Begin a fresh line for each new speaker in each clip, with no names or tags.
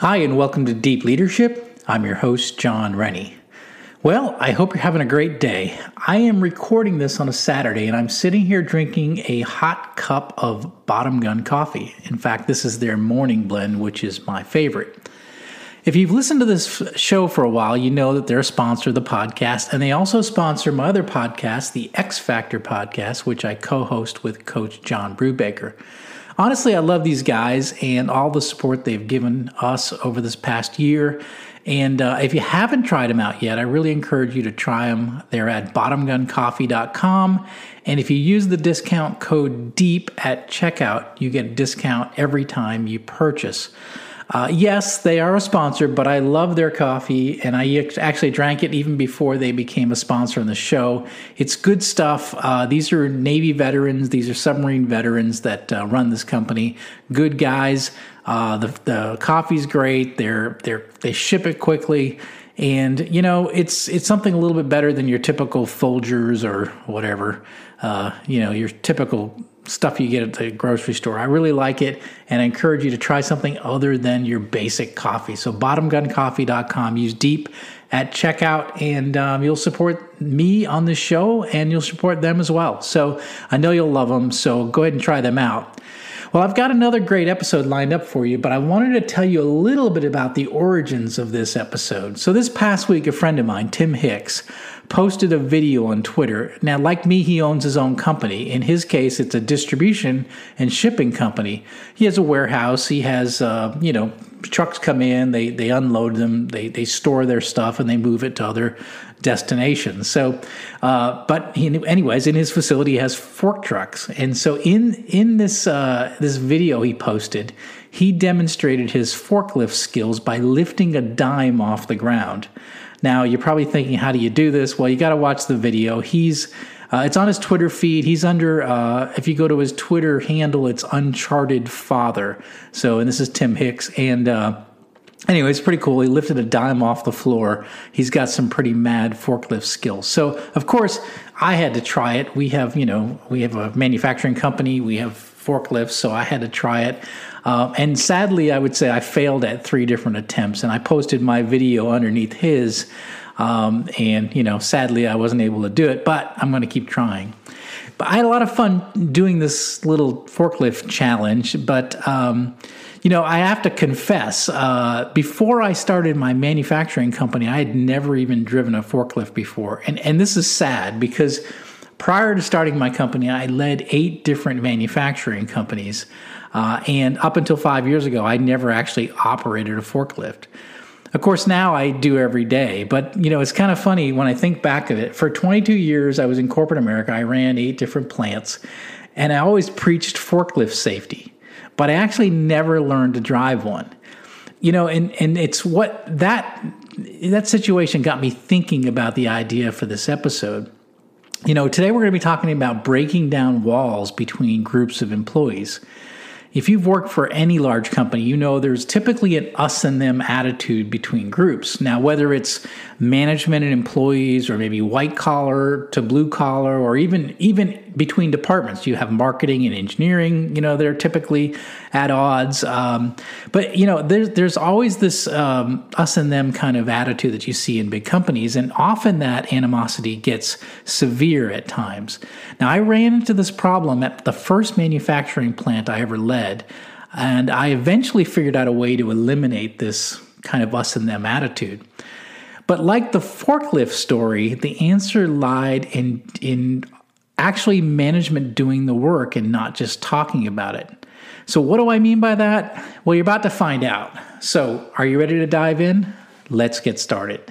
Hi, and welcome to Deep Leadership. I'm your host, Jon Rennie. Well, I hope you're having a great day. I am recording this on a Saturday, and I'm sitting here drinking a hot cup of Bottom Gun coffee. In fact, this is their morning blend, which is my favorite. If you've listened to this show for a while, you know that they're a sponsor of the podcast, and they also sponsor my other podcast, the X Factor podcast, which I co host with Coach John Brubaker honestly, I love these guys and all the support they've given us over this past year. And uh, if you haven't tried them out yet, I really encourage you to try them. They're at bottomguncoffee.com. And if you use the discount code DEEP at checkout, you get a discount every time you purchase. Uh, yes, they are a sponsor, but I love their coffee, and I actually drank it even before they became a sponsor on the show. It's good stuff. Uh, these are Navy veterans, these are submarine veterans that uh, run this company. Good guys. Uh, the the coffee's great. They're they're they ship it quickly and you know it's it's something a little bit better than your typical Folgers or whatever, uh, you know your typical stuff you get at the grocery store. I really like it and I encourage you to try something other than your basic coffee. So, bottomguncoffee.com, use deep at checkout and um, you'll support me on the show and you'll support them as well. So, I know you'll love them. So, go ahead and try them out. Well, I've got another great episode lined up for you, but I wanted to tell you a little bit about the origins of this episode. So, this past week, a friend of mine, Tim Hicks, posted a video on Twitter. Now, like me, he owns his own company. In his case, it's a distribution and shipping company. He has a warehouse. He has, uh, you know, trucks come in, they they unload them, they they store their stuff, and they move it to other destinations. So, uh, but he, anyways, in his facility, he has fork trucks, and so in in this uh, this video he posted, he demonstrated his forklift skills by lifting a dime off the ground. Now, you're probably thinking, how do you do this? Well, you got to watch the video. He's uh, it's on his Twitter feed. He's under, uh, if you go to his Twitter handle, it's Uncharted Father. So, and this is Tim Hicks. And uh, anyway, it's pretty cool. He lifted a dime off the floor. He's got some pretty mad forklift skills. So, of course, I had to try it. We have, you know, we have a manufacturing company, we have forklifts, so I had to try it. Uh, and sadly, I would say I failed at three different attempts, and I posted my video underneath his. Um, and, you know, sadly, I wasn't able to do it, but I'm going to keep trying. But I had a lot of fun doing this little forklift challenge. But, um, you know, I have to confess, uh, before I started my manufacturing company, I had never even driven a forklift before. And, and this is sad because prior to starting my company, I led eight different manufacturing companies. Uh, and up until five years ago, I never actually operated a forklift. Of course, now I do every day, but you know, it's kind of funny when I think back of it. For 22 years, I was in corporate America. I ran eight different plants, and I always preached forklift safety, but I actually never learned to drive one. You know, and and it's what that that situation got me thinking about the idea for this episode. You know, today we're going to be talking about breaking down walls between groups of employees if you've worked for any large company, you know there's typically an us and them attitude between groups. Now, whether it's management and employees, or maybe white collar to blue collar, or even even between departments, you have marketing and engineering. You know they're typically at odds. Um, but you know there's there's always this um, us and them kind of attitude that you see in big companies, and often that animosity gets severe at times. Now, I ran into this problem at the first manufacturing plant I ever led. And I eventually figured out a way to eliminate this kind of us and them attitude. But like the forklift story, the answer lied in, in actually management doing the work and not just talking about it. So, what do I mean by that? Well, you're about to find out. So, are you ready to dive in? Let's get started.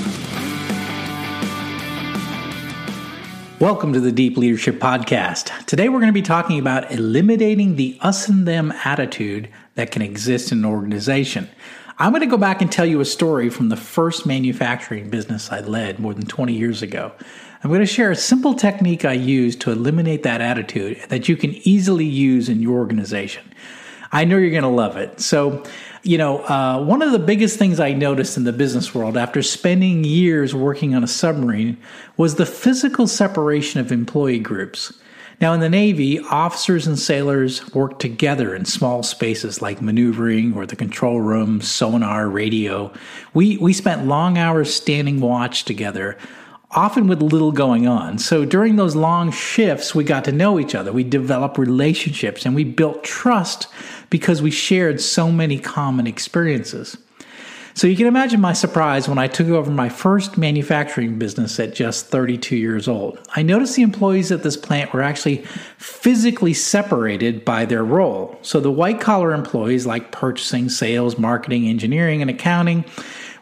Welcome to the Deep Leadership Podcast. Today we're going to be talking about eliminating the us and them attitude that can exist in an organization. I'm going to go back and tell you a story from the first manufacturing business I led more than 20 years ago. I'm going to share a simple technique I used to eliminate that attitude that you can easily use in your organization. I know you're going to love it. So, you know, uh, one of the biggest things I noticed in the business world after spending years working on a submarine was the physical separation of employee groups. Now, in the Navy, officers and sailors work together in small spaces like maneuvering or the control room, sonar, radio. We, we spent long hours standing watch together, often with little going on. So during those long shifts, we got to know each other. We developed relationships and we built trust because we shared so many common experiences. So you can imagine my surprise when I took over my first manufacturing business at just 32 years old. I noticed the employees at this plant were actually physically separated by their role. So the white collar employees like purchasing, sales, marketing, engineering, and accounting,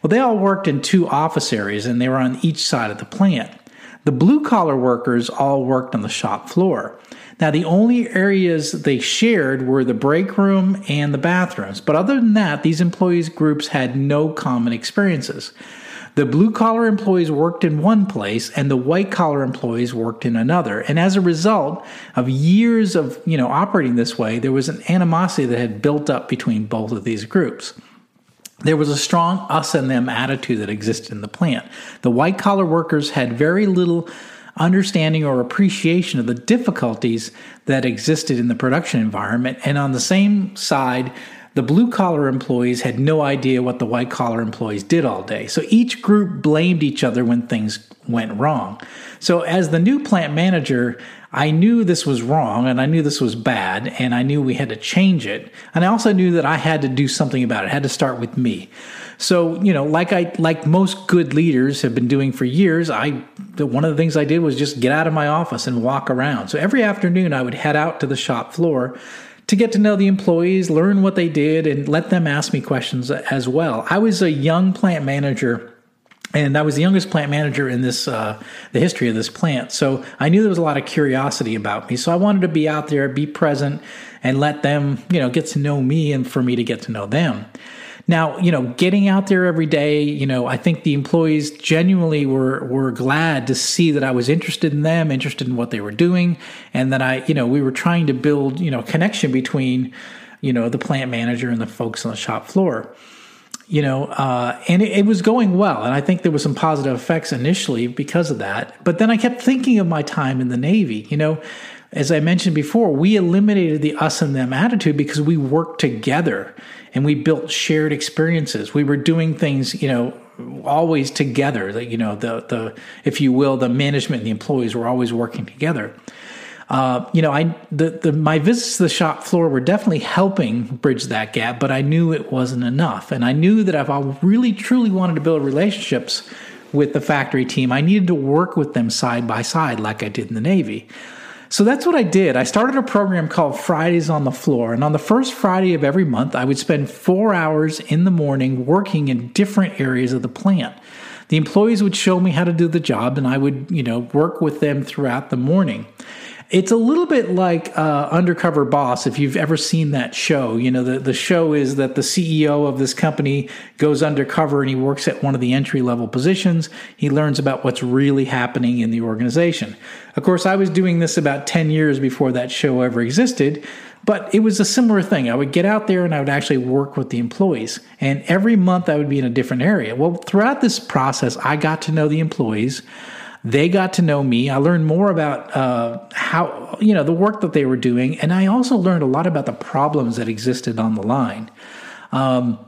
well, they all worked in two office areas and they were on each side of the plant. The blue collar workers all worked on the shop floor. Now, the only areas they shared were the break room and the bathrooms, but other than that, these employees groups had no common experiences. The blue collar employees worked in one place and the white collar employees worked in another. And as a result of years of, you know, operating this way, there was an animosity that had built up between both of these groups. There was a strong us and them attitude that existed in the plant. The white collar workers had very little understanding or appreciation of the difficulties that existed in the production environment. And on the same side, the blue collar employees had no idea what the white collar employees did all day. So each group blamed each other when things went wrong. So as the new plant manager, I knew this was wrong and I knew this was bad and I knew we had to change it. And I also knew that I had to do something about it. It had to start with me. So, you know, like I like most good leaders have been doing for years, I one of the things I did was just get out of my office and walk around. So every afternoon I would head out to the shop floor to get to know the employees, learn what they did and let them ask me questions as well. I was a young plant manager and I was the youngest plant manager in this uh, the history of this plant. So I knew there was a lot of curiosity about me. So I wanted to be out there, be present, and let them, you know, get to know me and for me to get to know them. Now, you know, getting out there every day, you know, I think the employees genuinely were were glad to see that I was interested in them, interested in what they were doing, and that I, you know, we were trying to build, you know, connection between, you know, the plant manager and the folks on the shop floor you know, uh, and it, it, was going well. And I think there was some positive effects initially because of that. But then I kept thinking of my time in the Navy. You know, as I mentioned before, we eliminated the us and them attitude because we worked together and we built shared experiences. We were doing things, you know, always together. That you know, the the if you will, the management and the employees were always working together. Uh, you know, I the, the my visits to the shop floor were definitely helping bridge that gap, but I knew it wasn't enough, and I knew that if I really truly wanted to build relationships with the factory team, I needed to work with them side by side, like I did in the Navy. So that's what I did. I started a program called Fridays on the Floor. And on the first Friday of every month, I would spend four hours in the morning working in different areas of the plant. The employees would show me how to do the job, and I would, you know, work with them throughout the morning. It's a little bit like uh, Undercover Boss, if you've ever seen that show. You know, the, the show is that the CEO of this company goes undercover and he works at one of the entry level positions. He learns about what's really happening in the organization. Of course, I was doing this about 10 years before that show ever existed. But it was a similar thing. I would get out there and I would actually work with the employees. And every month I would be in a different area. Well, throughout this process, I got to know the employees. They got to know me. I learned more about uh, how, you know, the work that they were doing. And I also learned a lot about the problems that existed on the line. Um,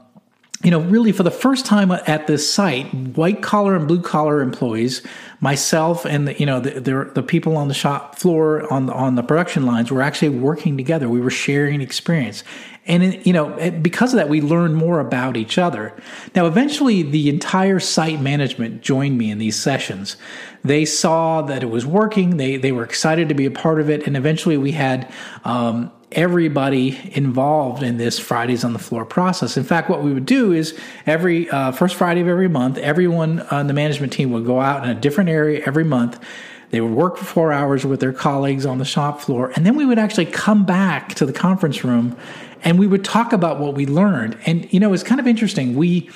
you know, really for the first time at this site, white collar and blue collar employees, myself and the, you know the, the, the people on the shop floor on the, on the production lines were actually working together. We were sharing experience, and you know because of that, we learned more about each other. Now, eventually, the entire site management joined me in these sessions. They saw that it was working. They they were excited to be a part of it, and eventually, we had. Um, everybody involved in this Fridays on the Floor process. In fact, what we would do is every uh, first Friday of every month, everyone on the management team would go out in a different area every month. They would work for four hours with their colleagues on the shop floor, and then we would actually come back to the conference room and we would talk about what we learned. And you know, it's kind of interesting. We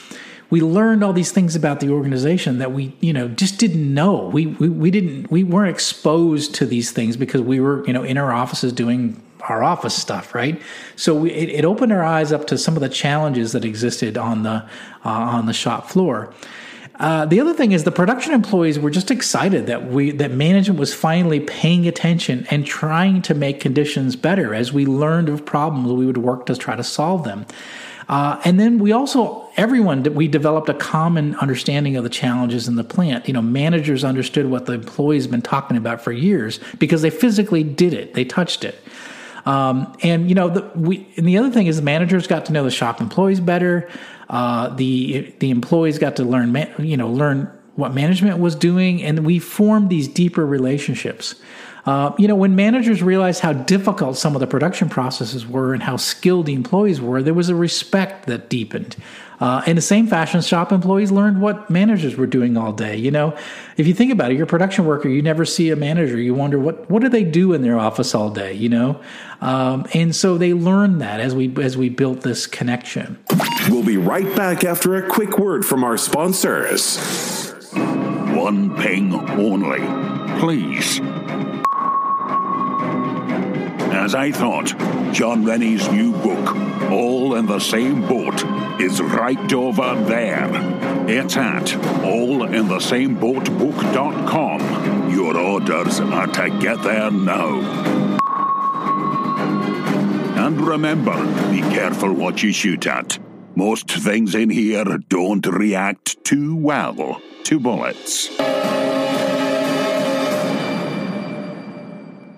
we learned all these things about the organization that we you know just didn't know we, we we didn't we weren't exposed to these things because we were you know in our offices doing our office stuff right so we, it, it, opened our eyes up to some of the challenges that existed on the uh, on the shop floor uh, the other thing is the production employees were just excited that we that management was finally paying attention and trying to make conditions better as we learned of problems we would work to try to solve them uh, and then we also, everyone, we developed a common understanding of the challenges in the plant. You know, managers understood what the employees been talking about for years because they physically did it, they touched it. Um, and you know, the, we and the other thing is the managers got to know the shop employees better. Uh, the the employees got to learn, you know, learn what management was doing, and we formed these deeper relationships. Uh, you know, when managers realized how difficult some of the production processes were and how skilled the employees were, there was a respect that deepened. Uh, in the same fashion, shop employees learned what managers were doing all day. You know, if you think about it, you're a production worker, you never see a manager. You wonder what what do they do in their office all day. You know, um, and so they learned that as we as we built this connection.
We'll be right back after a quick word from our sponsors.
One ping only, please. As I thought, Jon Rennie's new book, All in the Same Boat, is right over there. It's at allinthesameboatbook.com. Your orders are to get there now. And remember, be careful what you shoot at. Most things in here don't react too well to bullets.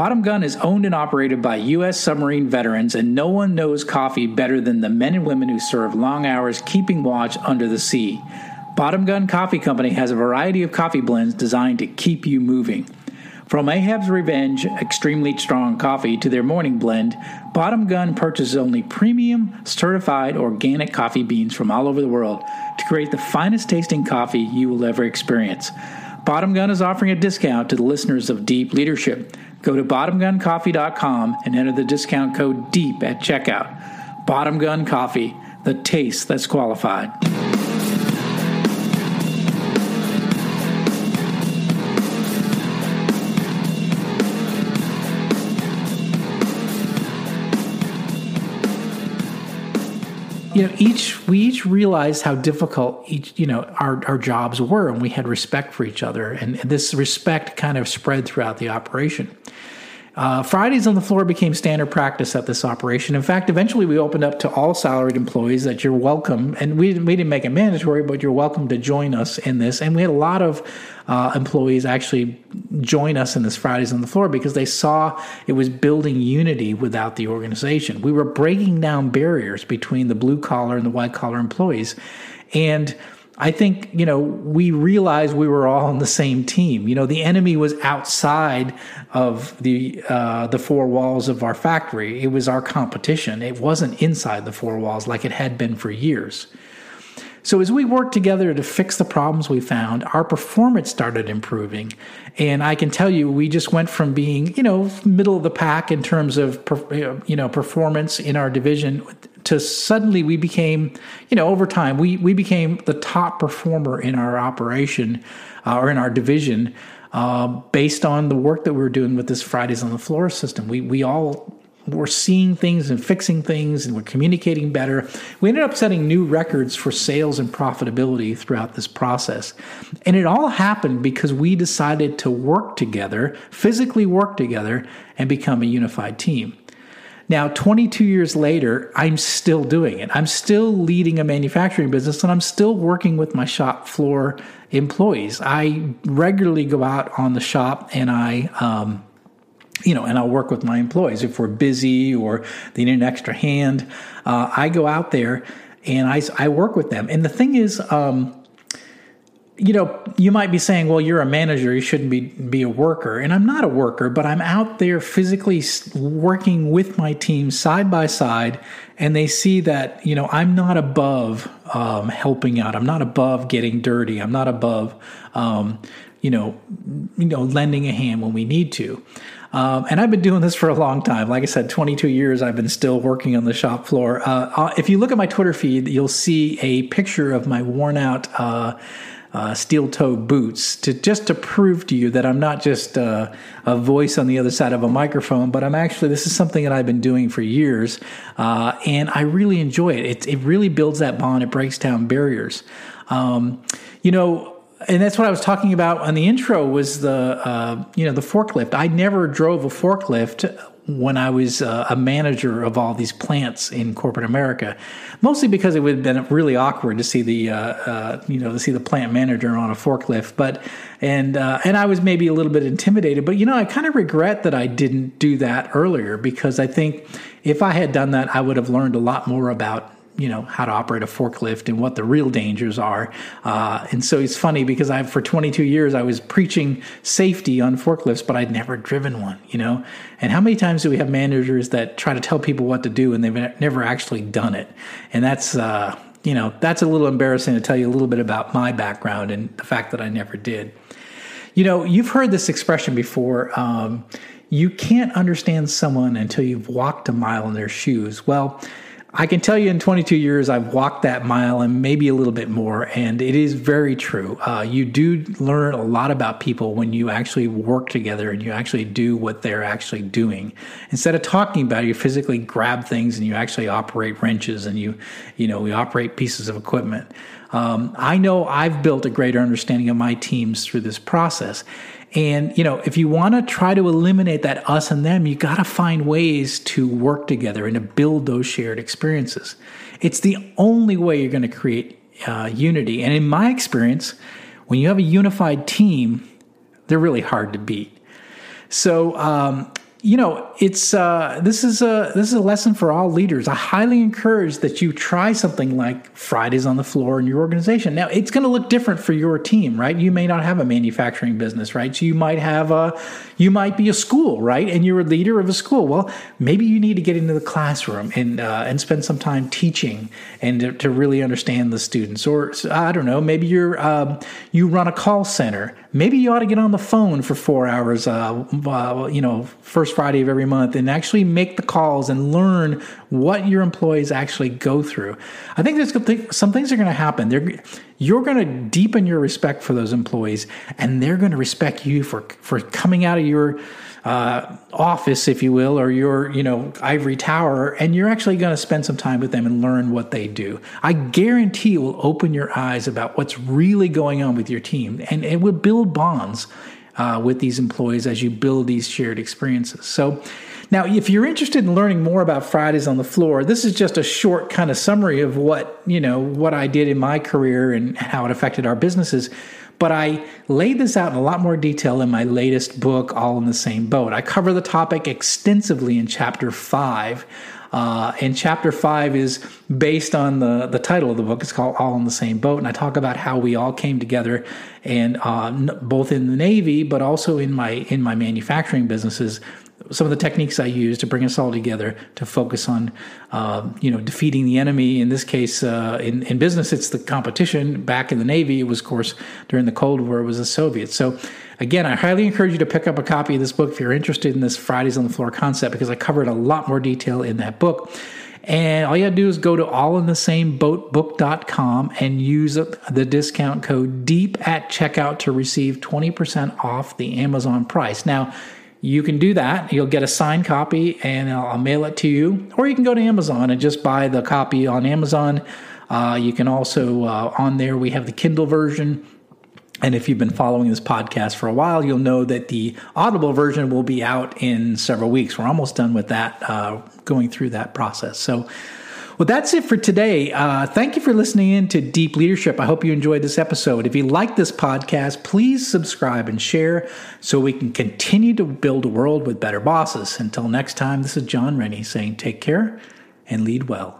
Bottom Gun is owned and operated by U.S. submarine veterans, and no one knows coffee better than the men and women who serve long hours keeping watch under the sea. Bottom Gun Coffee Company has a variety of coffee blends designed to keep you moving. From Ahab's Revenge extremely strong coffee to their morning blend, Bottom Gun purchases only premium, certified organic coffee beans from all over the world to create the finest tasting coffee you will ever experience. Bottom Gun is offering a discount to the listeners of Deep Leadership. Go to bottomguncoffee.com and enter the discount code DEEP at checkout. Bottom Gun Coffee, the taste that's qualified. You know each we each realized how difficult each you know our, our jobs were and we had respect for each other and this respect kind of spread throughout the operation uh, Fridays on the floor became standard practice at this operation. In fact, eventually we opened up to all salaried employees that you're welcome, and we, we didn't make it mandatory, but you're welcome to join us in this. And we had a lot of uh, employees actually join us in this Fridays on the floor because they saw it was building unity without the organization. We were breaking down barriers between the blue collar and the white collar employees. And I think, you know, we realized we were all on the same team. You know, the enemy was outside of the uh, the four walls of our factory. It was our competition. It wasn't inside the four walls like it had been for years. So as we worked together to fix the problems we found, our performance started improving. And I can tell you, we just went from being, you know, middle of the pack in terms of, you know, performance in our division to suddenly we became, you know, over time, we, we became the top performer in our operation uh, or in our division uh, based on the work that we were doing with this Fridays on the Floor system. We, we all we're seeing things and fixing things and we're communicating better. We ended up setting new records for sales and profitability throughout this process. And it all happened because we decided to work together, physically work together, and become a unified team. Now, 22 years later, I'm still doing it. I'm still leading a manufacturing business and I'm still working with my shop floor employees. I regularly go out on the shop and I, um, you know, and I'll work with my employees. If we're busy or they need an extra hand, uh, I go out there and I, I work with them. And the thing is, um, you know, you might be saying, well, you're a manager, you shouldn't be, be a worker. And I'm not a worker, but I'm out there physically working with my team side by side. And they see that, you know, I'm not above um, helping out. I'm not above getting dirty. I'm not above, um, you know, you know, lending a hand when we need to. Um, and I've been doing this for a long time. Like I said, 22 years, I've been still working on the shop floor. Uh, uh if you look at my Twitter feed, you'll see a picture of my worn out, uh, uh, steel toe boots to just to prove to you that I'm not just uh, a voice on the other side of a microphone, but I'm actually this is something that I've been doing for years, uh, and I really enjoy it. it. It really builds that bond. It breaks down barriers. Um, you know, and that's what I was talking about on the intro was the uh, you know the forklift. I never drove a forklift when I was uh, a manager of all these plants in corporate America, mostly because it would have been really awkward to see the uh, uh, you know to see the plant manager on a forklift. But and uh, and I was maybe a little bit intimidated. But you know I kind of regret that I didn't do that earlier because I think if I had done that, I would have learned a lot more about you know how to operate a forklift and what the real dangers are. Uh, and so it's funny because I for 22 years I was preaching safety on forklifts, but I'd never driven one. You know, and how many times do we have managers that try to tell people what to do and they've never actually done it? And that's uh, you know that's a little embarrassing to tell you a little bit about my background and the fact that I never did. You know, you've heard this expression before. Um, you can't understand someone until you've walked a mile in their shoes. Well, I can tell you in 22 years, I've walked that mile and maybe a little bit more. And it is very true. Uh, you do learn a lot about people when you actually work together and you actually do what they're actually doing. Instead of talking about it, you physically grab things and you actually operate wrenches and you, you know, we operate pieces of equipment. Um, I know I've built a greater understanding of my teams through this process. And, you know, if you want to try to eliminate that us and them, you got to find ways to work together and to build those shared experiences. It's the only way you're going to create uh, unity. And in my experience, when you have a unified team, they're really hard to beat. So, um, you know, it's uh, this is a this is a lesson for all leaders. I highly encourage that you try something like Fridays on the floor in your organization. Now, it's going to look different for your team, right? You may not have a manufacturing business, right? So you might have a you might be a school, right? And you're a leader of a school. Well, maybe you need to get into the classroom and uh, and spend some time teaching and to, to, really understand the students. Or I don't know, maybe you're um, you run a call center. Maybe you ought to get on the phone for four hours. Uh, uh you know, first Friday of every month and actually make the calls and learn what your employees actually go through. I think there's some things are going to happen. They're, you're going to deepen your respect for those employees, and they're going to respect you for for coming out of your uh, office, if you will, or your you know ivory tower, and you're actually going to spend some time with them and learn what they do. I guarantee it will open your eyes about what's really going on with your team, and it will build bonds uh, with these employees as you build these shared experiences. So. Now, if you're interested in learning more about Fridays on the floor, this is just a short kind of summary of what, you know, what I did in my career and how it affected our businesses. But I laid this out in a lot more detail in my latest book, All in the Same Boat. I cover the topic extensively in chapter five. Uh, and chapter five is based on the, the title of the book. It's called All in the Same Boat. And I talk about how we all came together and uh, both in the Navy, but also in my, in my manufacturing businesses some of the techniques I use to bring us all together to focus on, uh, you know, defeating the enemy. In this case, uh, in, in business, it's the competition. Back in the Navy, it was, of course, during the Cold War, it was the Soviets. So, again, I highly encourage you to pick up a copy of this book if you're interested in this Fridays on the Floor concept because I covered a lot more detail in that book. And all you gotta do is go to allinthesameboatbook.com and use the discount code DEEP at checkout to receive 20% off the Amazon price. Now, you can do that. You'll get a signed copy and I'll, I'll, mail it to you. Or you can go to Amazon and just buy the copy on Amazon. Uh, you can also, uh, on there, we have the Kindle version. And if you've been following this podcast for a while, you'll know that the Audible version will be out in several weeks. We're almost done with that, uh, going through that process. So, well, that's it for today. Uh, thank you for listening in to Deep Leadership. I hope you enjoyed this episode. If you like this podcast, please subscribe and share so we can continue to build a world with better bosses. Until next time, this is Jon Rennie saying take care and lead well.